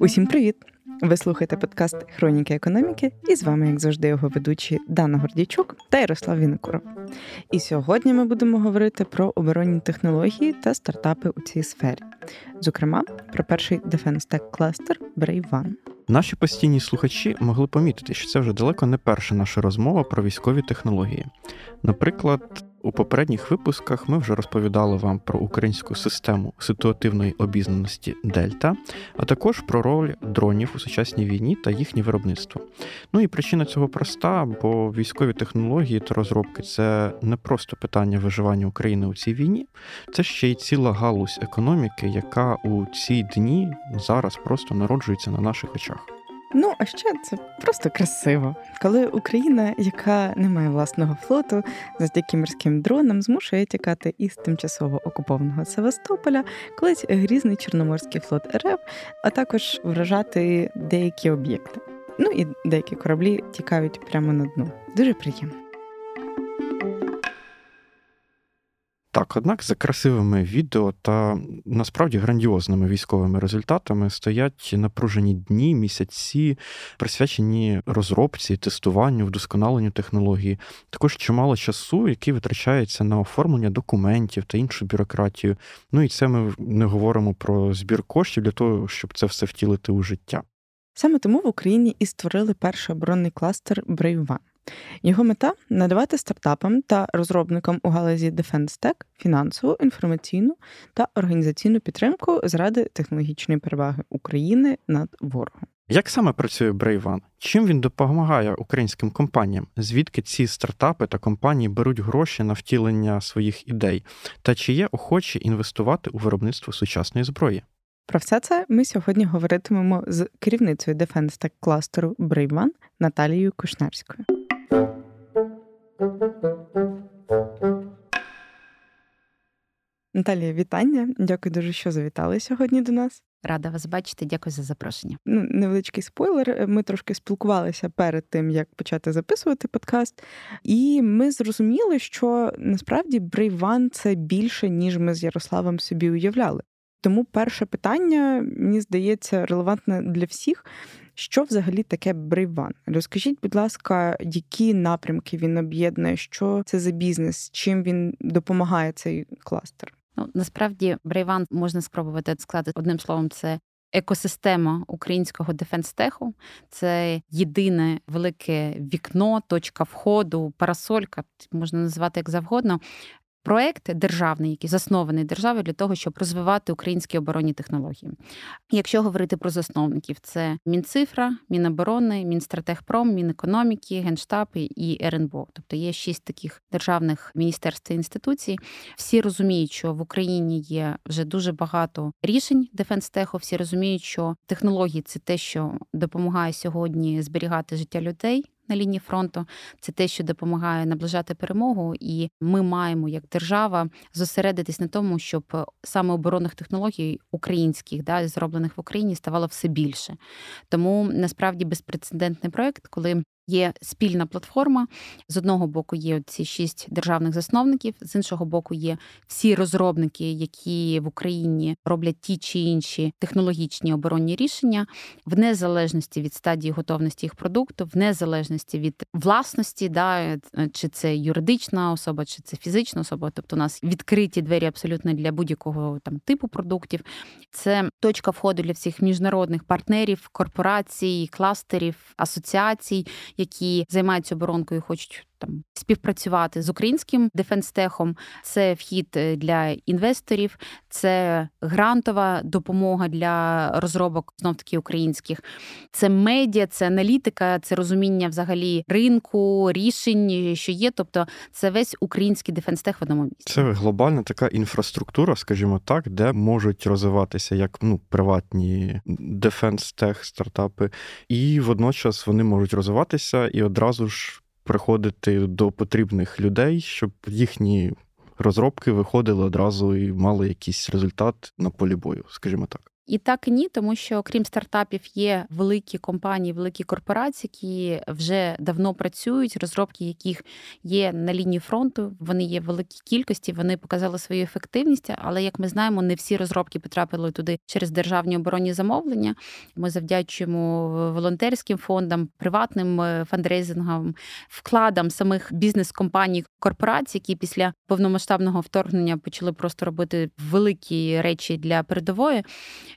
Усім привіт! Ви слухаєте подкаст Хроніки економіки, і з вами, як завжди, його ведучі Дана Гордійчук та Ярослав Вінокуров. І сьогодні ми будемо говорити про оборонні технології та стартапи у цій сфері. Зокрема, про перший Defense Tech кластер Brave One. Наші постійні слухачі могли помітити, що це вже далеко не перша наша розмова про військові технології. Наприклад, у попередніх випусках ми вже розповідали вам про українську систему ситуативної обізнаності Дельта, а також про роль дронів у сучасній війні та їхнє виробництво. Ну і причина цього проста, бо військові технології та розробки це не просто питання виживання України у цій війні, це ще й ціла галузь економіки, яка у ці дні зараз просто народжується на наших очах. Ну, а ще це просто красиво, коли Україна, яка не має власного флоту, завдяки морським дронам, змушує тікати із тимчасово окупованого Севастополя, колись грізний Чорноморський флот РФ, а також вражати деякі об'єкти. Ну і деякі кораблі тікають прямо на дно. Дуже приємно. Так, однак за красивими відео та насправді грандіозними військовими результатами стоять напружені дні, місяці, присвячені розробці, тестуванню, вдосконаленню технології. Також чимало часу, який витрачається на оформлення документів та іншу бюрократію. Ну і це ми не говоримо про збір коштів для того, щоб це все втілити у життя. Саме тому в Україні і створили перший оборонний кластер Brave One. Його мета надавати стартапам та розробникам у галузі Defense Tech фінансову, інформаційну та організаційну підтримку заради технологічної переваги України над ворогом. Як саме працює Brave Чим він допомагає українським компаніям? Звідки ці стартапи та компанії беруть гроші на втілення своїх ідей? Та чи є охочі інвестувати у виробництво сучасної зброї? Про все це ми сьогодні говоритимемо з керівницею Defense Tech кластеру One Наталією Кушнерською. Наталія, вітання. Дякую дуже, що завітали сьогодні до нас. Рада вас бачити, дякую за запрошення. Ну, невеличкий спойлер. Ми трошки спілкувалися перед тим, як почати записувати подкаст, і ми зрозуміли, що насправді Brave1 це більше, ніж ми з Ярославом собі уявляли. Тому перше питання, мені здається, релевантне для всіх. Що взагалі таке Brave1? Розкажіть, будь ласка, які напрямки він об'єднує, що це за бізнес, чим він допомагає цей кластер? Ну насправді Brave1 можна спробувати сказати одним словом, це. Екосистема українського defence tech у це єдине велике вікно, точка входу, парасолька, можна називати як завгодно, проект державний, який заснований державою для того, щоб розвивати українські оборонні технології. Якщо говорити про засновників, це Мінцифра, Міноборони, Мінстратегпром, Мінекономіки, Генштаб і РНБО. Тобто є шість таких державних міністерств та інституцій. Всі розуміють, що в Україні є вже дуже багато рішень дефенстеху. Всі розуміють, що технології це те, що допомагає сьогодні зберігати життя людей на лінії фронту. Це те, що допомагає наближати перемогу, і ми маємо як держава зосередитись на тому, щоб саме оборонних технологій українських, да, зроблених в Україні, ставало все більше. Тому насправді безпрецедентний проект, коли Є спільна платформа. З одного боку є ці шість державних засновників, з іншого боку, є всі розробники, які в Україні роблять ті чи інші технологічні оборонні рішення, в незалежності від стадії готовності їх продукту, в незалежності від власності, да, чи це юридична особа, чи це фізична особа. Тобто у нас відкриті двері абсолютно для будь-якого там типу продуктів. Це точка входу для всіх міжнародних партнерів, корпорацій, кластерів, асоціацій які займаються оборонкою, хочуть там співпрацювати з українським дефенстехом. Це вхід е, для інвесторів, це грантова допомога для розробок знов таки українських. Це медіа, це аналітика, це розуміння взагалі ринку, рішень, що є. Тобто, це весь український дефенстех в одному місці. Це глобальна така інфраструктура, скажімо так, де можуть розвиватися як ну приватні дефенстех стартапи, і водночас вони можуть розвиватися і одразу ж приходити до потрібних людей, щоб їхні розробки виходили одразу і мали якийсь результат на полі бою, скажімо так. І так і ні, тому що окрім стартапів є великі компанії, великі корпорації, які вже давно працюють, розробки яких є на лінії фронту. Вони є в великій кількості, вони показали свою ефективність. Але як ми знаємо, не всі розробки потрапили туди через державні оборонні замовлення. Ми завдячуємо волонтерським фондам, приватним е, фандрейзингам, вкладам самих бізнес-компаній корпорацій, які після повномасштабного вторгнення почали просто робити великі речі для передової.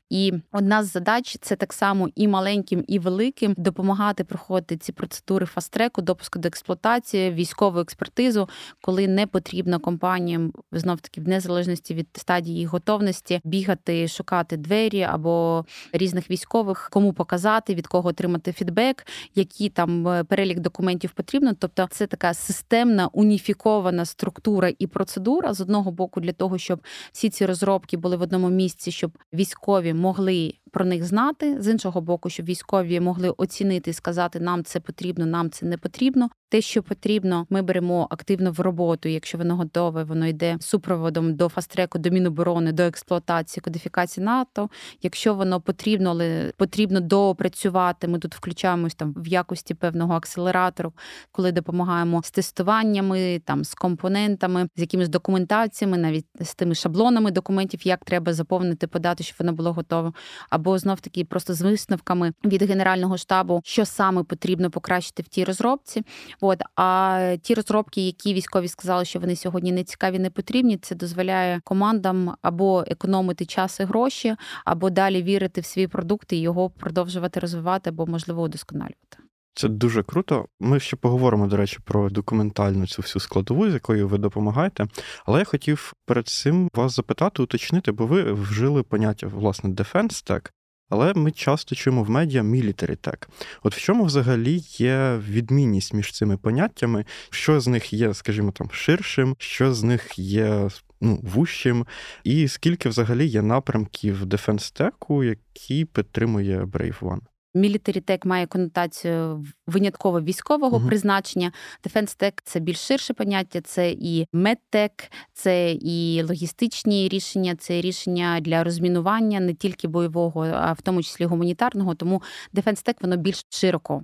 І одна з задач це так само і маленьким, і великим допомагати проходити ці процедури fast track у, допуску до експлуатації, військову експертизу, коли не потрібно компаніям знов таки в незалежності від стадії готовності бігати, шукати двері або різних військових, кому показати, від кого отримати фідбек, які там е, перелік документів потрібно. Тобто, це така системна уніфікована структура і процедура з одного боку для того, щоб всі ці розробки були в одному місці, щоб військові могли про них знати з іншого боку, щоб військові могли оцінити і сказати, нам це потрібно, нам це не потрібно. Те, що потрібно, ми беремо активно в роботу. Якщо воно готове, воно йде супроводом до фастреку, до міноборони, до експлуатації, кодифікації НАТО. Якщо воно потрібно, але потрібно доопрацювати, ми тут включаємось там в якості певного акселератору, коли допомагаємо з тестуваннями, там з компонентами, з якимись документаціями, навіть з тими шаблонами документів, як треба заповнити, подати, щоб воно було готове або знов таки просто з висновками від генерального штабу, що саме потрібно покращити в тій розробці. От а ті розробки, які військові сказали, що вони сьогодні не цікаві, не потрібні, це дозволяє командам або економити час і гроші, або далі вірити в свій продукт і його продовжувати розвивати, або можливо удосконалювати. Це дуже круто. Ми ще поговоримо, до речі, про документальну цю всю складову, з якою ви допомагаєте. Але я хотів перед цим вас запитати, уточнити, бо ви вжили поняття власне Defense Tech, але ми часто чуємо в медіа мілітарі тек. От в чому взагалі є відмінність між цими поняттями, що з них є, скажімо там, ширшим, що з них є ну, в общем, і скільки взагалі є напрямків defense tech'у, які підтримує Brave One? Military tech має конотацію винятково військового uh-huh. призначення. Defense tech це більш ширше поняття, це і medtech, це і логістичні рішення, це рішення для розмінування не тільки бойового, а в тому числі гуманітарного. Тому defense tech воно більш широко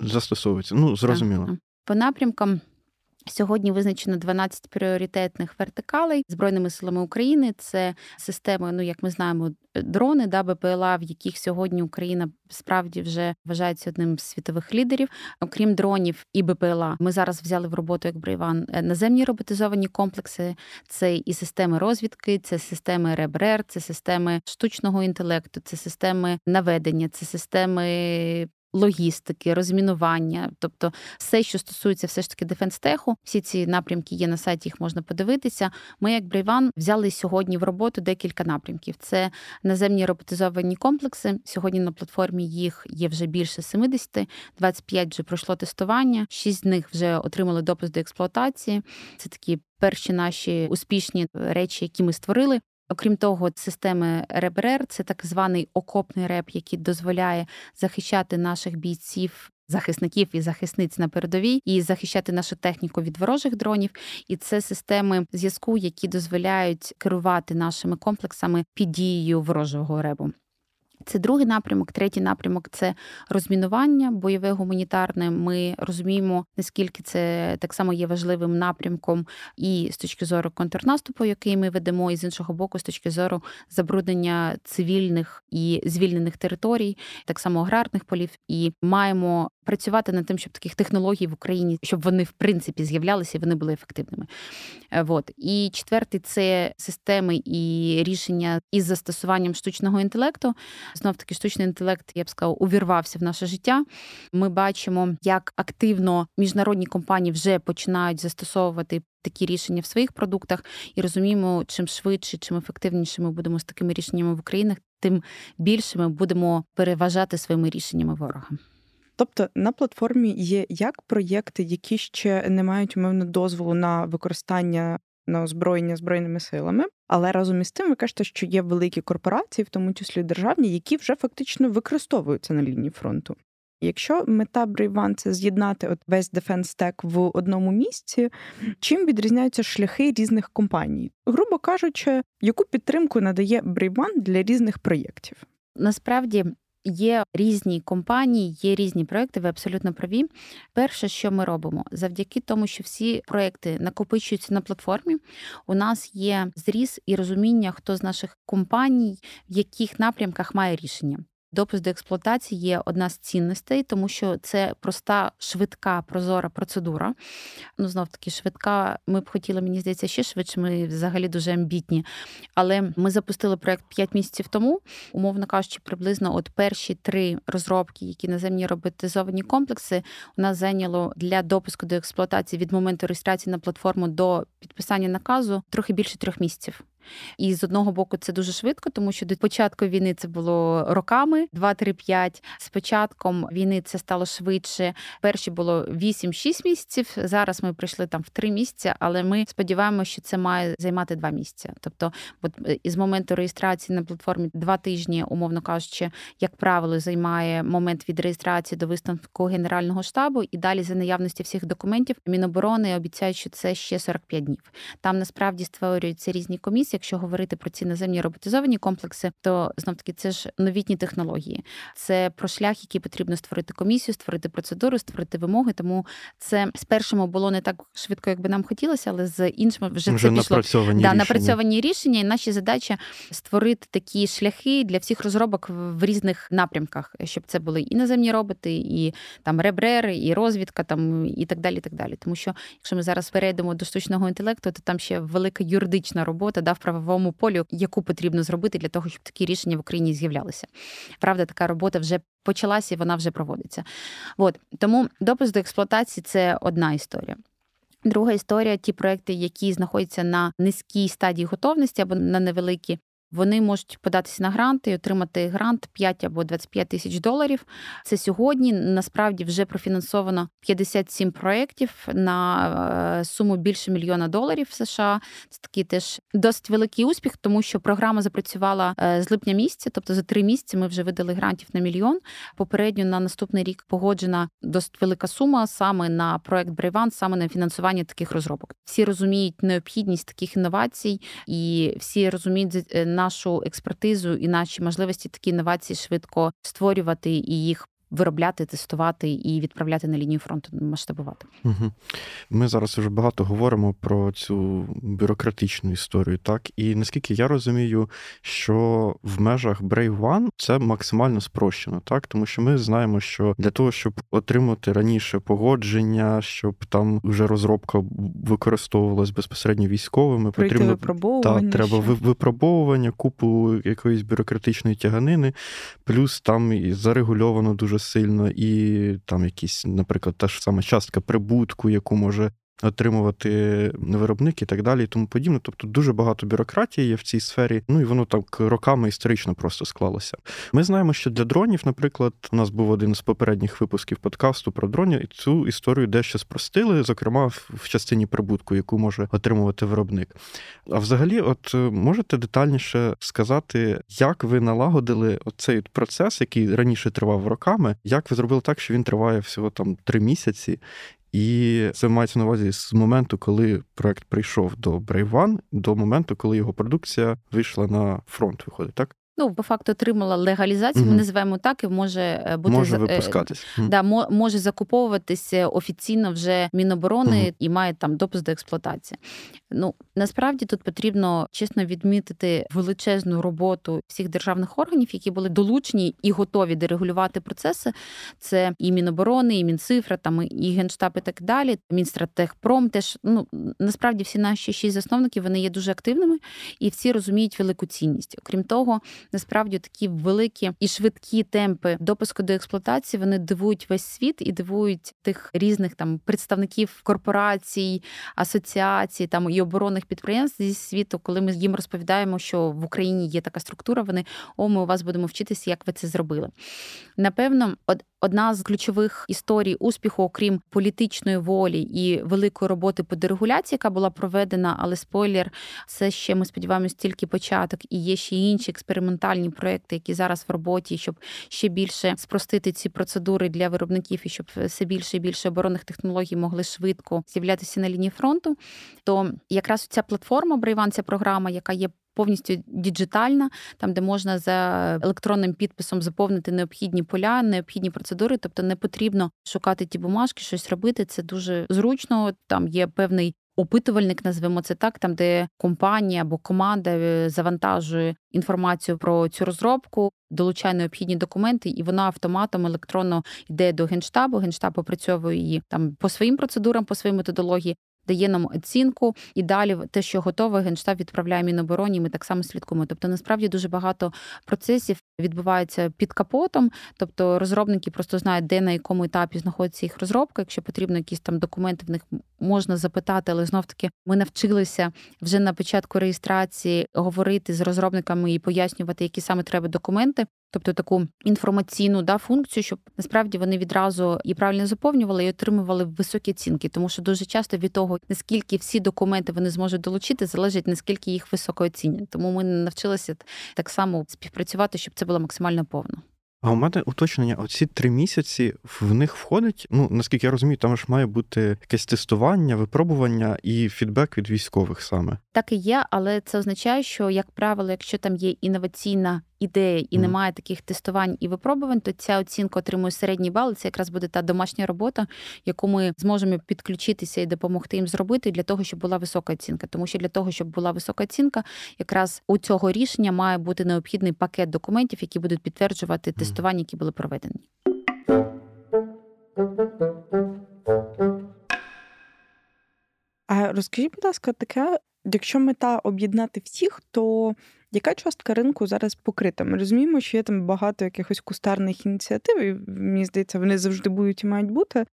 застосовується. Ну зрозуміло. Так. По напрямкам. Сьогодні визначено 12 пріоритетних вертикалей збройними силами України. Це системи, ну як ми знаємо, дрони да БПЛА, в яких сьогодні Україна справді вже вважається одним з світових лідерів. Окрім дронів і БПЛА, ми зараз взяли в роботу як Брейван е, наземні роботизовані комплекси. Це і системи розвідки, це системи РЕБРЕР, це системи штучного інтелекту, це системи наведення, це системи логістики, розмінування, тобто все, що стосується все ж таки дефенстеху, всі ці напрямки є на сайті, їх можна подивитися. Ми, як Брейван, взяли сьогодні в роботу декілька напрямків. Це наземні роботизовані комплекси. Сьогодні на платформі їх є вже більше 70, 25 вже пройшло тестування, 6 з них вже отримали допуск до експлуатації. Це такі. Перші наші успішні речі, які ми створили, Окрім того, системи РЕБРР це так званий окопний реп, який дозволяє захищати наших бійців. Захисників і захисниць на передовій і захищати нашу техніку від ворожих дронів, і це системи зв'язку, які дозволяють керувати нашими комплексами під дією ворожого ребу. Це другий напрямок, третій напрямок це розмінування, бойове гуманітарне. Ми розуміємо, наскільки це так само є важливим напрямком, і з точки зору контрнаступу, який ми ведемо, і з іншого боку, з точки зору забруднення цивільних і звільнених територій, так само аграрних полів, і маємо працювати над тим, щоб таких технологій в Україні, щоб вони в принципі з'являлися і вони були ефективними. Е, от. І четвертий це системи і рішення із застосуванням штучного інтелекту. Знов таки штучний інтелект, я б сказала, увірвався в наше життя. Ми бачимо, як активно міжнародні компанії вже починають застосовувати. Такі рішення в своїх продуктах і розуміємо, чим швидше, чим ефективніше ми будемо з такими рішеннями в Українах, тим більше ми будемо переважати своїми рішеннями ворога. Тобто на платформі є як проєкти, які ще не мають умовно дозволу на використання на озброєння збройними силами, але разом із тим ви кажете, що є великі корпорації, в тому числі державні, які вже фактично використовуються на лінії фронту. Якщо мета Brave це з'єднати от весь Tech в одному місці, чим відрізняються шляхи різних компаній? Грубо кажучи, яку підтримку надає Brave для різних проєктів? Насправді Є різні компанії, є різні проекти. Ви абсолютно праві. Перше, що ми робимо, завдяки тому, що всі проекти накопичуються на платформі. У нас є зріз і розуміння, хто з наших компаній в яких напрямках має рішення. Допуск до експлуатації є одна з цінностей, тому що це проста, швидка, прозора процедура. Ну, знов таки, швидка. Ми б хотіли, мені здається, ще швидше. Ми взагалі дуже амбітні. Але ми запустили проект 5 місяців тому, умовно кажучи, приблизно от перші три розробки, які наземні роботизовані комплекси, у нас зайняло для допуску до експлуатації від моменту реєстрації на платформу до підписання наказу трохи більше трьох місяців. І з одного боку це дуже швидко, тому що до початку війни це було роками 2-3-5. З початком війни це стало швидше. Перші було 8-6 місяців. Зараз ми прийшли там в 3 місяці, але ми сподіваємося, що це має займати 2 місяці. Тобто, от е, із моменту реєстрації на платформі 2 тижні, умовно кажучи, як правило, займає момент від реєстрації до виставку генерального штабу, і далі за наявності всіх документів Міноборони обіцяють, що це ще 45 днів. Там насправді створюються різні комісії якщо говорити про ці наземні роботизовані комплекси, то знов таки це ж новітні технології. Це про шлях, який потрібно створити комісію, створити процедуру, створити вимоги. Тому це з першими було не так швидко, як би нам хотілося, але з іншими вже, вже це пішло напрацьовані да, рішення. напрацьовані рішення. І наші задача створити такі шляхи для всіх розробок в різних напрямках, щоб це були і наземні роботи, і там ребрери, і розвідка, там і так далі. І так далі. Тому що якщо ми зараз перейдемо до штучного інтелекту, то там ще велика юридична робота да, в правовому полю, яку потрібно зробити для того, щоб такі рішення в Україні з'являлися. Правда, така робота вже почалася і вона вже проводиться. От тому допуск до експлуатації це одна історія. Друга історія ті проекти, які знаходяться на низькій стадії готовності або на невеликій, вони можуть податися на гранти і отримати грант 5 або 25 тисяч доларів. Це сьогодні насправді вже профінансовано 57 проєктів на е, суму більше мільйона доларів в США. Це такий теж досить великий успіх, тому що програма запрацювала е, з липня місяця, тобто за три місяці ми вже видали грантів на мільйон. Попередньо на наступний рік погоджена досить велика сума саме на проект Брейван, саме на фінансування таких розробок. Всі розуміють необхідність таких інновацій, і всі розуміють е, на нашу експертизу і наші можливості такі інновації швидко створювати і їх виробляти, тестувати і відправляти на лінію фронту масштабувати. Угу. Ми зараз вже багато говоримо про цю бюрократичну історію, так і наскільки я розумію, що в межах Brave One це максимально спрощено, так тому що ми знаємо, що для того, щоб отримати раніше погодження, щоб там вже розробка використовувалась безпосередньо військовими, Пройти потрібно випробовування та, треба ще. випробовування, купу якоїсь бюрократичної тяганини, плюс там і зарегульовано дуже сильно, і там якісь, наприклад, та ж сама частка прибутку, яку може отримувати виробник і так далі, і тому подібне. Тобто дуже багато бюрократії є в цій сфері. Ну і воно так роками історично просто склалося. Ми знаємо, що для дронів, наприклад, у нас був один з попередніх випусків подкасту про дронів, і цю історію дещо спростили, зокрема в частині прибутку, яку може отримувати виробник. А взагалі, от можете детальніше сказати, як ви налагодили цей процес, який раніше тривав роками, як ви зробили так, що він триває всього там три місяці, і це мається на увазі з моменту, коли проект прийшов до One, до моменту, коли його продукція вийшла на фронт, виходить, так? Ну, по факту отримала легалізацію, угу. ми називаємо так, і може е, бути може е, випускатись. Да, може закуповуватися офіційно вже Міноборони угу. і має там допуск до експлуатації. Ну насправді тут потрібно чесно відмітити величезну роботу всіх державних органів, які були долучені і готові дерегулювати процеси. Це і Міноборони, і Мінцифра, там і Генштаб, і так далі. Мінстратегпром теж ну насправді всі наші шість засновників вони є дуже активними і всі розуміють велику цінність. Окрім того насправді такі великі і швидкі темпи допуску до експлуатації вони дивують весь світ і дивують тих різних там представників корпорацій, асоціацій там і оборонних підприємств зі світу, коли ми їм розповідаємо, що в Україні є така структура. Вони о, ми у вас будемо вчитися, як ви це зробили. Напевно, от одна з ключових історій успіху, окрім політичної волі і великої роботи по дерегуляції, яка була проведена, але спойлер, це ще ми сподіваємось тільки початок, і є ще інші експериментальні проекти, які зараз в роботі, щоб ще більше спростити ці процедури для виробників і щоб все більше і більше оборонних технологій могли швидко з'являтися на лінії фронту. То якраз ця платформа Брейван, ця програма, яка є повністю діджитальна, там де можна за електронним підписом заповнити необхідні поля, необхідні процедури, тобто не потрібно шукати ті бумажки, щось робити. Це дуже зручно. Там є певний. Опитувальник, назвемо це так, там де компанія або команда е, завантажує інформацію про цю розробку, долучає необхідні документи, і вона автоматом електронно йде до генштабу. Генштаб опрацьовує її там по своїм процедурам, по своїй методології, дає нам оцінку, і далі те, що готове, генштаб відправляє Мінобороні. Ми так само слідкуємо. Тобто, насправді дуже багато процесів відбувається під капотом. Тобто розробники просто знають, де на якому етапі знаходиться їх розробка. Якщо потрібно якісь там документи, в них можна запитати, але знов таки ми навчилися вже на початку реєстрації говорити з розробниками і пояснювати, які саме треба документи тобто таку інформаційну да, функцію, щоб насправді вони відразу і правильно заповнювали і отримували високі оцінки, тому що дуже часто від того, наскільки всі документи вони зможуть долучити, залежить наскільки їх високо оцінять. Тому ми навчилися так само співпрацювати, щоб це було максимально повно. А у мене уточнення: оці три місяці в них входить. Ну наскільки я розумію, там ж має бути якесь тестування, випробування і фідбек від військових саме. Так і є, але це означає, що як правило, якщо там є інноваційна ідея і mm. немає таких тестувань і випробувань, то ця оцінка отримує середній бал. Це якраз буде та домашня робота, яку ми зможемо підключитися і допомогти їм зробити для того, щоб була висока оцінка. Тому що для того, щоб була висока оцінка, якраз у цього рішення має бути необхідний пакет документів, які будуть підтверджувати тестування, які були проведені. А розкажіть, будь ласка, таке, якщо мета об'єднати всіх, то яка частка ринку зараз покрита? Ми розуміємо, що є там багато якихось кустарних ініціатив, і мені здається, вони завжди будуть і мають бути.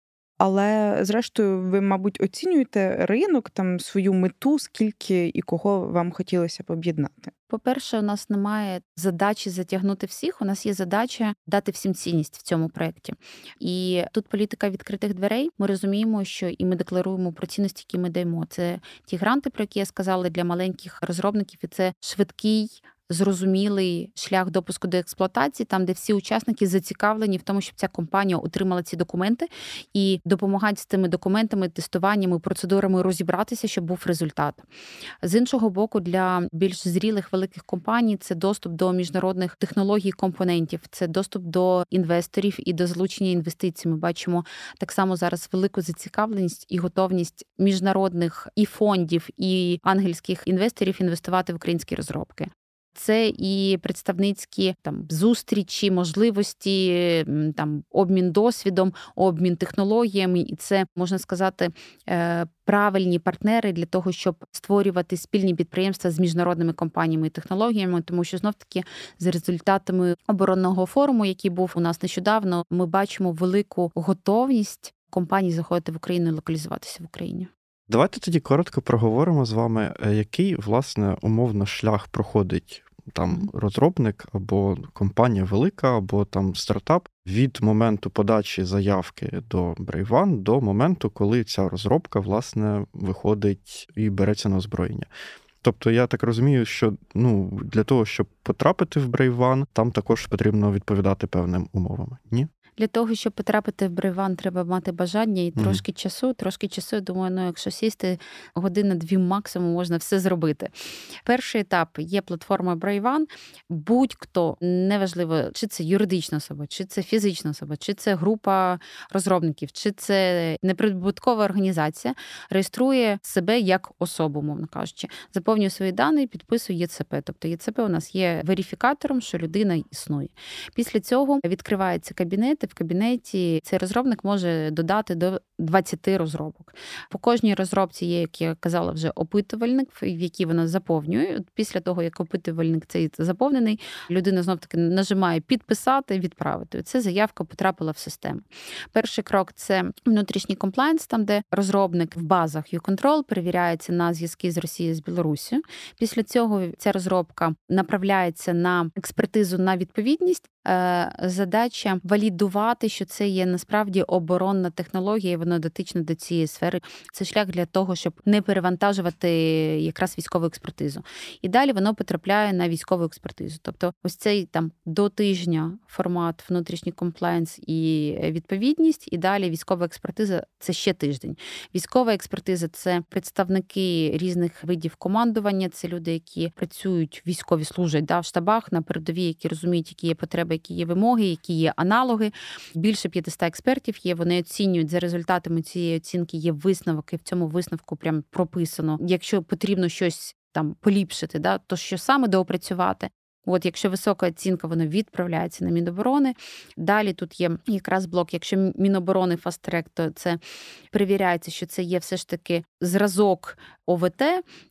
Але зрештою, ви, мабуть, оцінюєте ринок, там свою мету, скільки і кого вам хотілося б об'єднати. По-перше, у нас немає задачі затягнути всіх. У нас є задача дати всім цінність в цьому проєкті. І тут політика відкритих дверей. Ми розуміємо, що і ми декларуємо про цінності, які ми даємо. Це ті гранти, про які я сказала для маленьких розробників, і це швидкий зрозумілий шлях допуску до експлуатації, там де всі учасники зацікавлені в тому, щоб ця компанія отримала ці документи і допомагають з тими документами, тестуваннями, процедурами розібратися, щоб був результат. З іншого боку, для більш зрілих великих компаній це доступ до міжнародних технологій компонентів, це доступ до інвесторів і до залучення інвестицій. Ми бачимо так само зараз велику зацікавленість і готовність міжнародних і фондів, і ангельських інвесторів інвестувати в українські розробки. Це і представницькі там зустрічі, можливості, там обмін досвідом, обмін технологіями, і це можна сказати е, правильні партнери для того, щоб створювати спільні підприємства з міжнародними компаніями і технологіями, тому що знов таки за результатами оборонного форуму, який був у нас нещодавно, ми бачимо велику готовність компаній заходити в Україну і локалізуватися в Україні. Давайте тоді коротко проговоримо з вами, е, який власне умовно шлях проходить там розробник або компанія велика, або там стартап від моменту подачі заявки до Brave до моменту, коли ця розробка власне виходить і береться на озброєння. Тобто я так розумію, що ну для того, щоб потрапити в Brave там також потрібно відповідати певним умовам. Ні? Для того, щоб потрапити в брейван, треба мати бажання і трошки mm-hmm. часу. Трошки часу, я думаю, ну якщо сісти година-дві максимум можна все зробити. Перший етап є платформа Брейван. Будь-хто неважливо, чи це юридична особа, чи це фізична особа, чи це група розробників, чи це неприбуткова організація, реєструє себе як особу, мовно кажучи, заповнює свої дані, підписує ЄЦП. Тобто ЄЦП у нас є верифікатором, що людина існує. Після цього відкривається кабінет в кабінеті цей розробник може додати до 20 розробок. По кожній розробці є, як я казала, вже опитувальник, в який вона заповнює. Після того, як опитувальник цей заповнений, людина знов таки нажимає підписати, відправити. Ця заявка потрапила в систему. Перший крок це внутрішній комплайнс, там де розробник в базах YouControl перевіряється на зв'язки з Росією з Білорусі. Після цього ця розробка направляється на експертизу на відповідність. Е, задача валідувати що це є насправді оборонна технологія, і воно дотична до цієї сфери. Це шлях для того, щоб не перевантажувати якраз військову експертизу. І далі воно потрапляє на військову експертизу. Тобто, ось цей там до тижня формат внутрішній комплайнс і відповідність, і далі військова експертиза це ще тиждень. Військова експертиза це представники різних видів командування, це люди, які працюють військові служать да, в штабах на передовій, які розуміють, які є потреби, які є вимоги, які є аналоги. Більше 500 експертів є. Вони оцінюють за результатами цієї оцінки. Є висновок, і в цьому висновку прям прописано. Якщо потрібно щось там поліпшити, да, то що саме доопрацювати. От, якщо висока оцінка, воно відправляється на Міноборони. Далі тут є якраз блок. Якщо Міноборони fast-track, то це перевіряється, що це є все ж таки зразок ОВТ,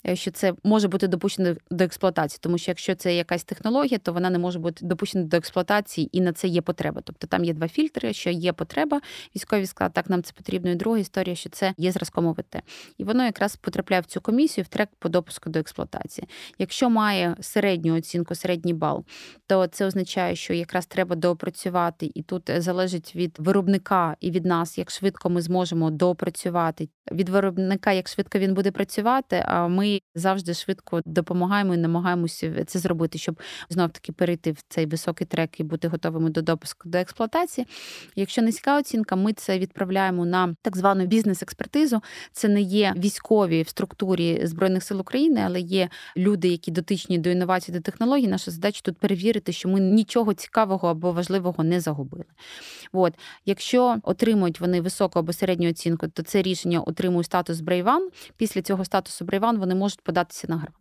е, що це може бути допущено до експлуатації, тому що якщо це якась технологія, то вона не може бути допущена до експлуатації, і на це є потреба. Тобто там є два фільтри, що є потреба, військовий склад, так нам це потрібно. І друга історія, що це є зразком ОВТ. І воно якраз потрапляє в цю комісію в трек по допуску до експлуатації. Якщо має середню оцінку, середній бал, то це означає, що якраз треба доопрацювати, і тут залежить від виробника і від нас, як швидко ми зможемо доопрацювати. Від виробника, як швидко він буде працювати, а ми завжди швидко допомагаємо і намагаємося це зробити, щоб знов таки перейти в цей високий трек і бути готовими до допуску до експлуатації. Якщо низька оцінка, ми це відправляємо на так звану бізнес-експертизу. Це не є військові в структурі збройних сил України, але є люди, які дотичні до інновацій до технологій. Наша задача тут перевірити, що ми нічого цікавого або важливого не загубили. От якщо отримують вони високу або середню оцінку, то це рішення отримує статус Брейван. Після цього статусу Брейван вони можуть податися на грант.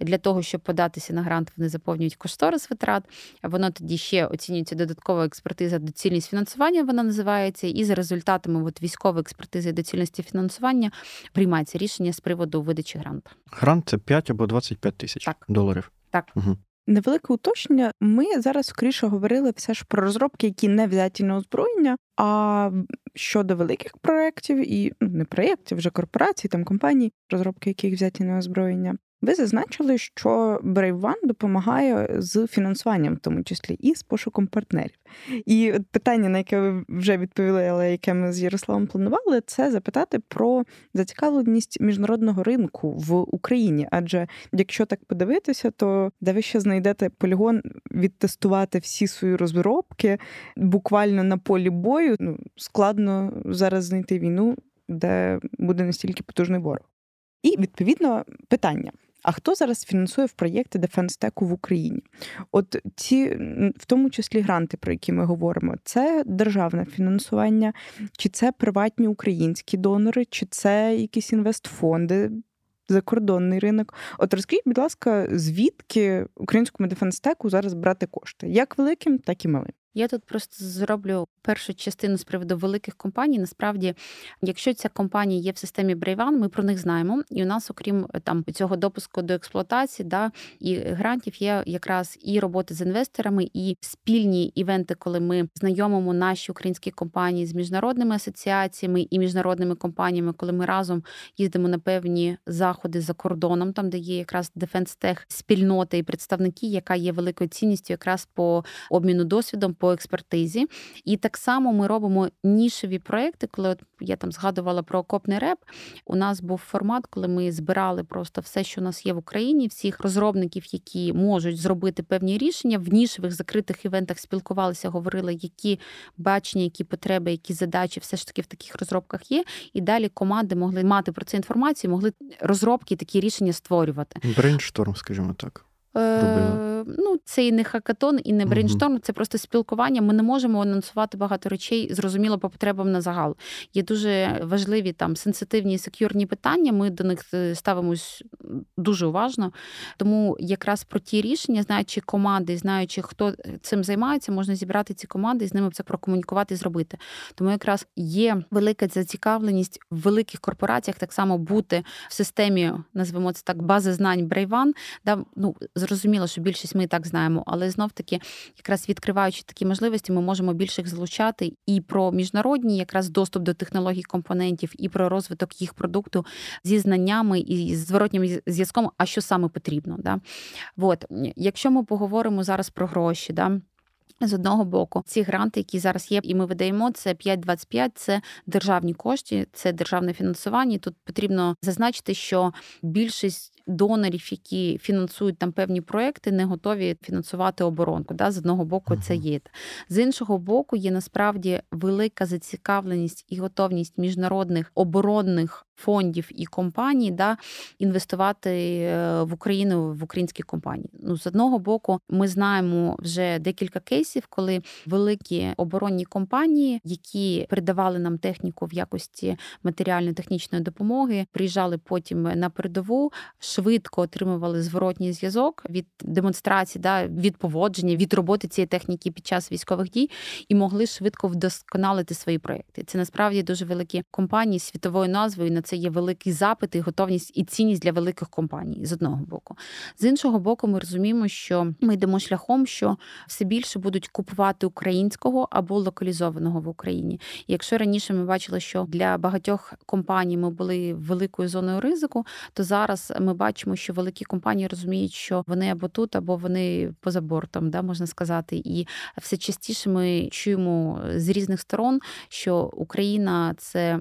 Для того, щоб податися на грант, вони заповнюють кошторис витрат. Воно тоді ще оцінюється додаткова експертиза, доцільність фінансування, вона називається, і за результатами от, військової експертизи доцільності фінансування приймається рішення з приводу видачі гранту. Грант це 5 або 25 тисяч доларів. Так. Угу. Невелике уточнення. Ми зараз скоріше говорили все ж про розробки, які не взяті на озброєння. А щодо великих проєктів і ну, не проєктів, вже корпорацій, там компаній, розробки яких взяті на озброєння. Ви зазначили, що One допомагає з фінансуванням, в тому числі і з пошуком партнерів. І питання, на яке ви вже відповіли, але яке ми з Ярославом планували, це запитати про зацікавленість міжнародного ринку в Україні. Адже якщо так подивитися, то де ви ще знайдете полігон відтестувати всі свої розробки буквально на полі бою, ну складно зараз знайти війну, де буде настільки потужний ворог. І відповідно питання. А хто зараз фінансує в проєкти Дефенстеку в Україні? От ці, в тому числі гранти, про які ми говоримо, це державне фінансування, чи це приватні українські донори, чи це якісь інвестфонди, закордонний ринок. От розкажіть, будь ласка, звідки українському дефенстеку зараз брати кошти, як великим, так і малим? Я тут просто зроблю першу частину з приводу великих компаній. Насправді, якщо ця компанія є в системі Брейван, ми про них знаємо. І у нас, окрім там цього допуску до експлуатації, да і грантів, є якраз і роботи з інвесторами, і спільні івенти, коли ми знайомимо наші українські компанії з міжнародними асоціаціями і міжнародними компаніями, коли ми разом їздимо на певні заходи за кордоном, там де є якраз дефенс-тех спільнота і представники, яка є великою цінністю, якраз по обміну досвідом. по експертизі. І так само ми робимо нішеві проекти. Коли от я там згадувала про окопний реп, у нас був формат, коли ми збирали просто все, що у нас є в Україні, всіх розробників, які можуть зробити певні рішення в нішевих закритих івентах спілкувалися, говорили, які бачення, які потреби, які задачі все ж таки в таких розробках є. І далі команди могли мати про це інформацію, могли розробки такі рішення створювати. Brainstorm, скажімо так. Робила. Ну, це і не хакатон, і не brainstorm, uh-huh. це просто спілкування. Ми не можемо анонсувати багато речей, зрозуміло, по потребам на загал. Є дуже важливі там сенситивні секюрні питання. Ми до них е, ставимось дуже уважно. Тому якраз про ті рішення, знаючи команди, знаючи, хто цим займається, можна зібрати ці команди і з ними це прокомунікувати і зробити. Тому якраз є велика зацікавленість в великих корпораціях так само бути в системі, назвемо це так, бази знань Brave1. Да, ну, Зрозуміло, що більшість ми і так знаємо, але знов таки, якраз відкриваючи такі можливості, ми можемо більше їх залучати і про міжнародні, якраз доступ до технологій компонентів, і про розвиток їх продукту зі знаннями і зворотнім зв'язком, а що саме потрібно. Да? От. Якщо ми поговоримо зараз про гроші, да? З одного боку, ці гранти, які зараз є, і ми видаємо, це 5.25, це державні кошти, це державне фінансування. Тут потрібно зазначити, що більшість донорів, які фінансують там певні проекти, не готові фінансувати оборонку. Да? З одного боку, це є. З іншого боку, є насправді велика зацікавленість і готовність міжнародних оборонних фондів і компаній да, інвестувати е, в Україну в українські компанії. Ну, з одного боку, ми знаємо вже декілька кейсів, коли великі оборонні компанії, які передавали нам техніку в якості матеріально-технічної допомоги, приїжджали потім на передову, швидко отримували зворотній зв'язок від демонстрації, да, від поводження, від роботи цієї техніки під час військових дій і могли швидко вдосконалити свої проекти. Це насправді дуже великі компанії світовою назвою на це є великий запит і готовність і цінність для великих компаній з одного боку. З іншого боку, ми розуміємо, що ми йдемо шляхом, що все більше будуть купувати українського або локалізованого в Україні. Якщо раніше ми бачили, що для багатьох компаній ми були великою зоною ризику, то зараз ми бачимо, що великі компанії розуміють, що вони або тут, або вони поза бортом, да можна сказати, і все частіше ми чуємо з різних сторон, що Україна це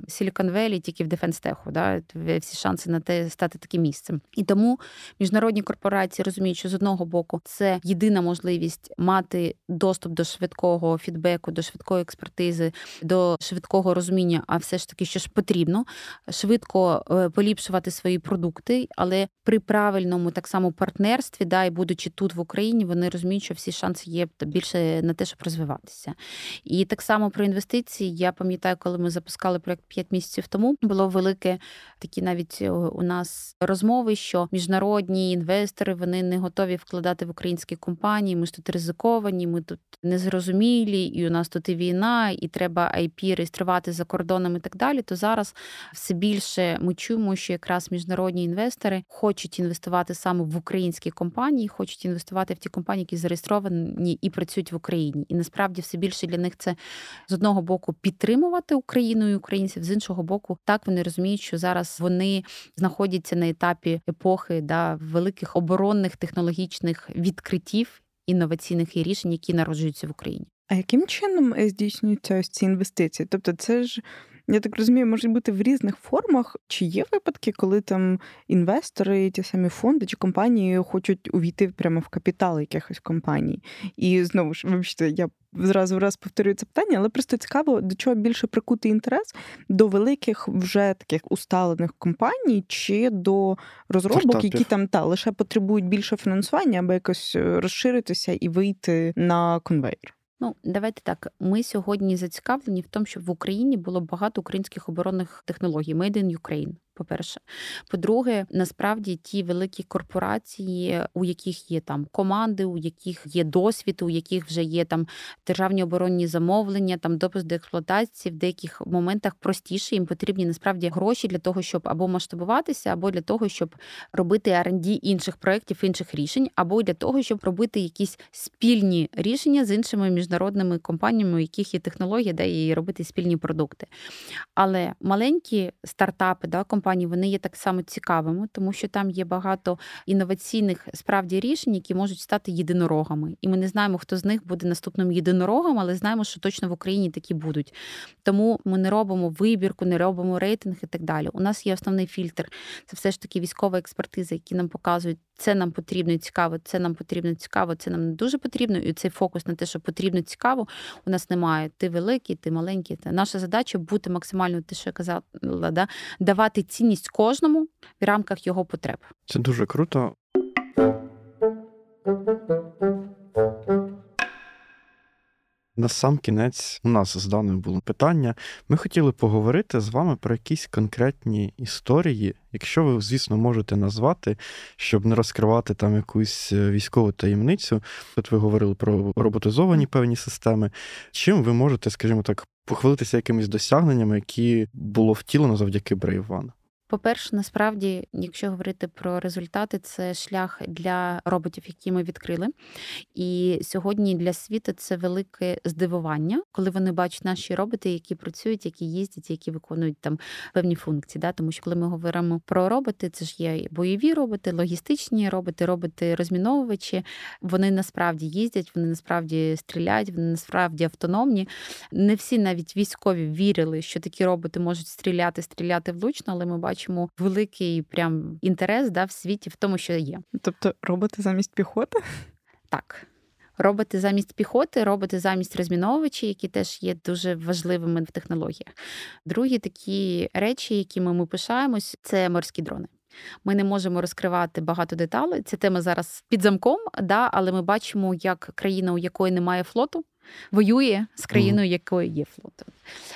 Valley тільки в Defense Успіху, да, всі шанси на те стати таким місцем. І тому міжнародні корпорації розуміють, що з одного боку це єдина можливість мати доступ до швидкого фідбеку, до швидкої експертизи, до швидкого розуміння, а все ж таки, що ж потрібно, швидко е, поліпшувати свої продукти, але при правильному так само партнерстві, да, і будучи тут в Україні, вони розуміють, що всі шанси є більше на те, щоб розвиватися. І так само про інвестиції. Я пам'ятаю, коли ми запускали проект 5 місяців тому, було велике такі навіть е, у нас розмови, що міжнародні інвестори вони не готові вкладати в українські компанії. Ми ж тут ризиковані, ми тут незрозумілі, і у нас тут і війна, і треба IP реєструвати за кордоном і так далі. То зараз все більше ми чуємо, що якраз міжнародні інвестори хочуть інвестувати саме в українські компанії, хочуть інвестувати в ті компанії, які зареєстровані і працюють в Україні. І насправді все більше для них це з одного боку підтримувати Україну і українців, з іншого боку, так вони розуміють, що зараз вони знаходяться на етапі епохи да, великих оборонних технологічних відкриттів інноваційних і рішень, які народжуються в Україні. А яким чином здійснюються ось ці інвестиції? Тобто, це ж я так розумію, можуть бути в різних формах. Чи є випадки, коли там інвестори, ті самі фонди чи компанії хочуть увійти прямо в капітал якихось компаній? І знову ж вибачте, я зразу раз повторюю це питання, але просто цікаво, до чого більше прикутий інтерес до великих вже таких усталених компаній, чи до розробок, Стартапів. які там та лише потребують більше фінансування, аби якось е, розширитися і вийти на конвейер. Ну, давайте так. Ми сьогодні зацікавлені в тому, щоб в Україні було багато українських оборонних технологій Made in Ukraine по-перше. По-друге, насправді ті великі корпорації, у яких є там команди, у яких є досвід, у яких вже є там державні оборонні замовлення, там допуск до експлуатації, в деяких моментах простіше їм потрібні насправді гроші для того, щоб або масштабуватися, або для того, щоб робити R&D інших проєктів, інших рішень, або для того, щоб робити якісь спільні рішення з іншими міжнародними компаніями, у яких є технологія, де і робити спільні продукти. Але маленькі стартапи, да, компанії, компаній вони є так само цікавими, тому що там є багато інноваційних справді рішень, які можуть стати єдинорогами. І ми не знаємо, хто з них буде наступним єдинорогом, але знаємо, що точно в Україні такі будуть. Тому ми не робимо вибірку, не робимо рейтинг і так далі. У нас є основний фільтр. Це все ж таки військова експертиза, які нам показують, це нам потрібно і цікаво, це нам потрібно цікаво, це нам не дуже потрібно. І цей фокус на те, що потрібно цікаво, у нас немає. Ти великий, ти маленький. Наша задача бути максимально те, що я казала, да, давати цінність кожному в рамках його потреб. Це дуже круто. На сам кінець у нас з даним було питання. Ми хотіли поговорити з вами про якісь конкретні історії, якщо ви, звісно, можете назвати, щоб не розкривати там якусь е, військову таємницю. Тут ви говорили про роботизовані певні системи. Чим ви можете, скажімо так, похвалитися якимись досягненнями, які було втілено завдяки One? По-перше, насправді, якщо говорити про результати, це шлях для роботів, які ми відкрили. І сьогодні для світу це велике здивування, коли вони бачать наші роботи, які працюють, які їздять, які виконують там певні функції. Да? Тому що коли ми говоримо про роботи, це ж є бойові роботи, логістичні роботи, роботи розміновувачі. Вони насправді їздять, вони насправді стріляють, вони насправді автономні. Не всі навіть військові вірили, що такі роботи можуть стріляти, стріляти влучно, але ми бачимо великий прям інтерес да, в світі в тому, що є. Тобто роботи замість піхоти? Так. Роботи замість піхоти, роботи замість розміновувачів, які теж є дуже важливими в технологіях. Другі такі речі, якими ми пишаємось, це морські дрони. Ми не можемо розкривати багато деталей. Це тема зараз під замком, да, але ми бачимо, як країна, у якої немає флоту, воює з країною, якою є флот.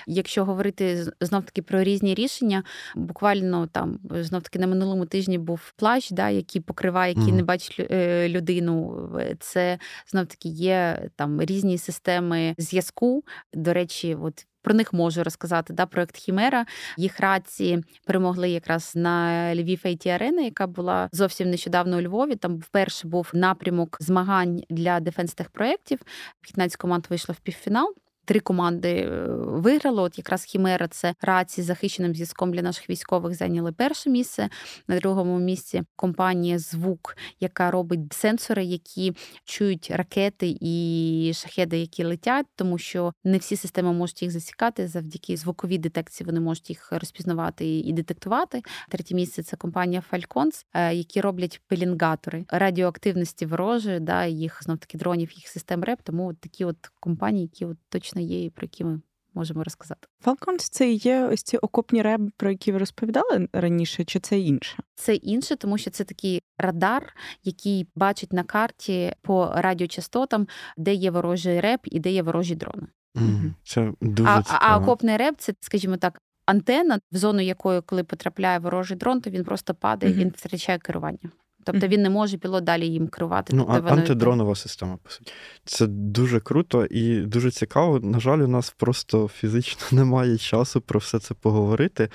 Якщо говорити знов таки про різні рішення, буквально там знов таки на минулому тижні був плащ, да, який покриває, який mm. не бачить е, людину. Це знов таки є там різні системи зв'язку. До речі, от про них можу розказати. Да, Проект Хімера. Їх рації перемогли якраз на Львів IT Arena, яка була зовсім нещодавно у Львові. Там вперше був напрямок змагань для defense tech проєктів. 15 команд вийшло в півфінал. Три команди е, виграли. От якраз Хімера це рації з захищеним зв'язком для наших військових зайняли перше місце. На другому місці компанія Звук, яка робить сенсори, які чують ракети і шахеди, які летять, тому що не всі системи можуть їх засікати. Завдяки звуковій детекції вони можуть їх розпізнавати і детектувати. Третє місце це компанія Falcons, е, які роблять пелінгатори радіоактивності ворожої, да їх знов таки дронів, їх систем РЕП. Тому от такі от компанії, які от точно є і про які ми можемо розказати. Falcons – це є ось ці окопні реби, про які ви розповідали раніше, чи це інше? Це інше, тому що це такий радар, який бачить на карті по радіочастотам, де є ворожий реп і де є ворожі дрони. Mm, це дуже а, цікаво. а окопний реп це, скажімо так, антенна, в зону якої, коли потрапляє ворожий дрон, то він просто падає, mm-hmm. він втрачає керування. Тобто він не може пілот далі їм керувати. Ну, тобто антидронова система, по суті. Це дуже круто і дуже цікаво. На жаль, у нас просто фізично немає часу про все це поговорити.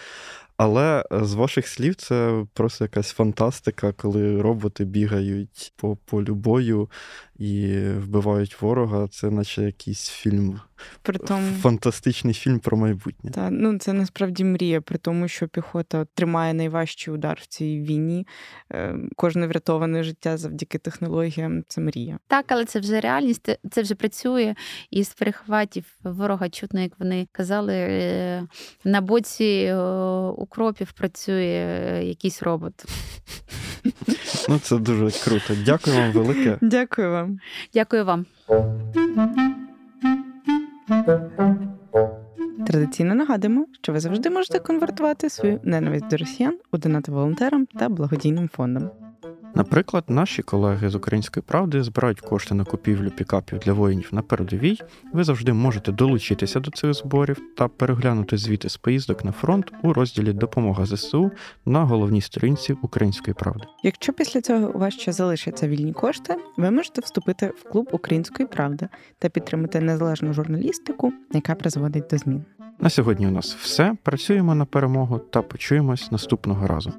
Але з ваших слів це просто якась фантастика, коли роботи бігають по полю бою і вбивають ворога. Це наче якийсь фільм, Притом... фантастичний фільм про майбутнє. Та ну це насправді мрія, при тому, що піхота тримає найважчий удар в цій війні. Е, кожне врятоване життя завдяки технологіям. Це мрія. Так, але це вже реальність. Це вже працює із перехватів ворога. Чутно, як вони казали, е, на боці укропів працює якийсь робот. Ну, це дуже круто. Дякую вам велике. Дякую вам. Дякую вам. Традиційно нагадуємо, що ви завжди можете конвертувати свою ненависть до росіян у донати волонтерам та благодійним фондам. Наприклад, наші колеги з української правди збирають кошти на купівлю пікапів для воїнів на передовій. Ви завжди можете долучитися до цих зборів та переглянути звіти з поїздок на фронт у розділі Допомога ЗСУ на головній сторінці Української правди. Якщо після цього у вас ще залишаться вільні кошти, ви можете вступити в клуб Української правди та підтримати незалежну журналістику, яка призводить до змін. На сьогодні у нас все. Працюємо на перемогу та почуємось наступного разу.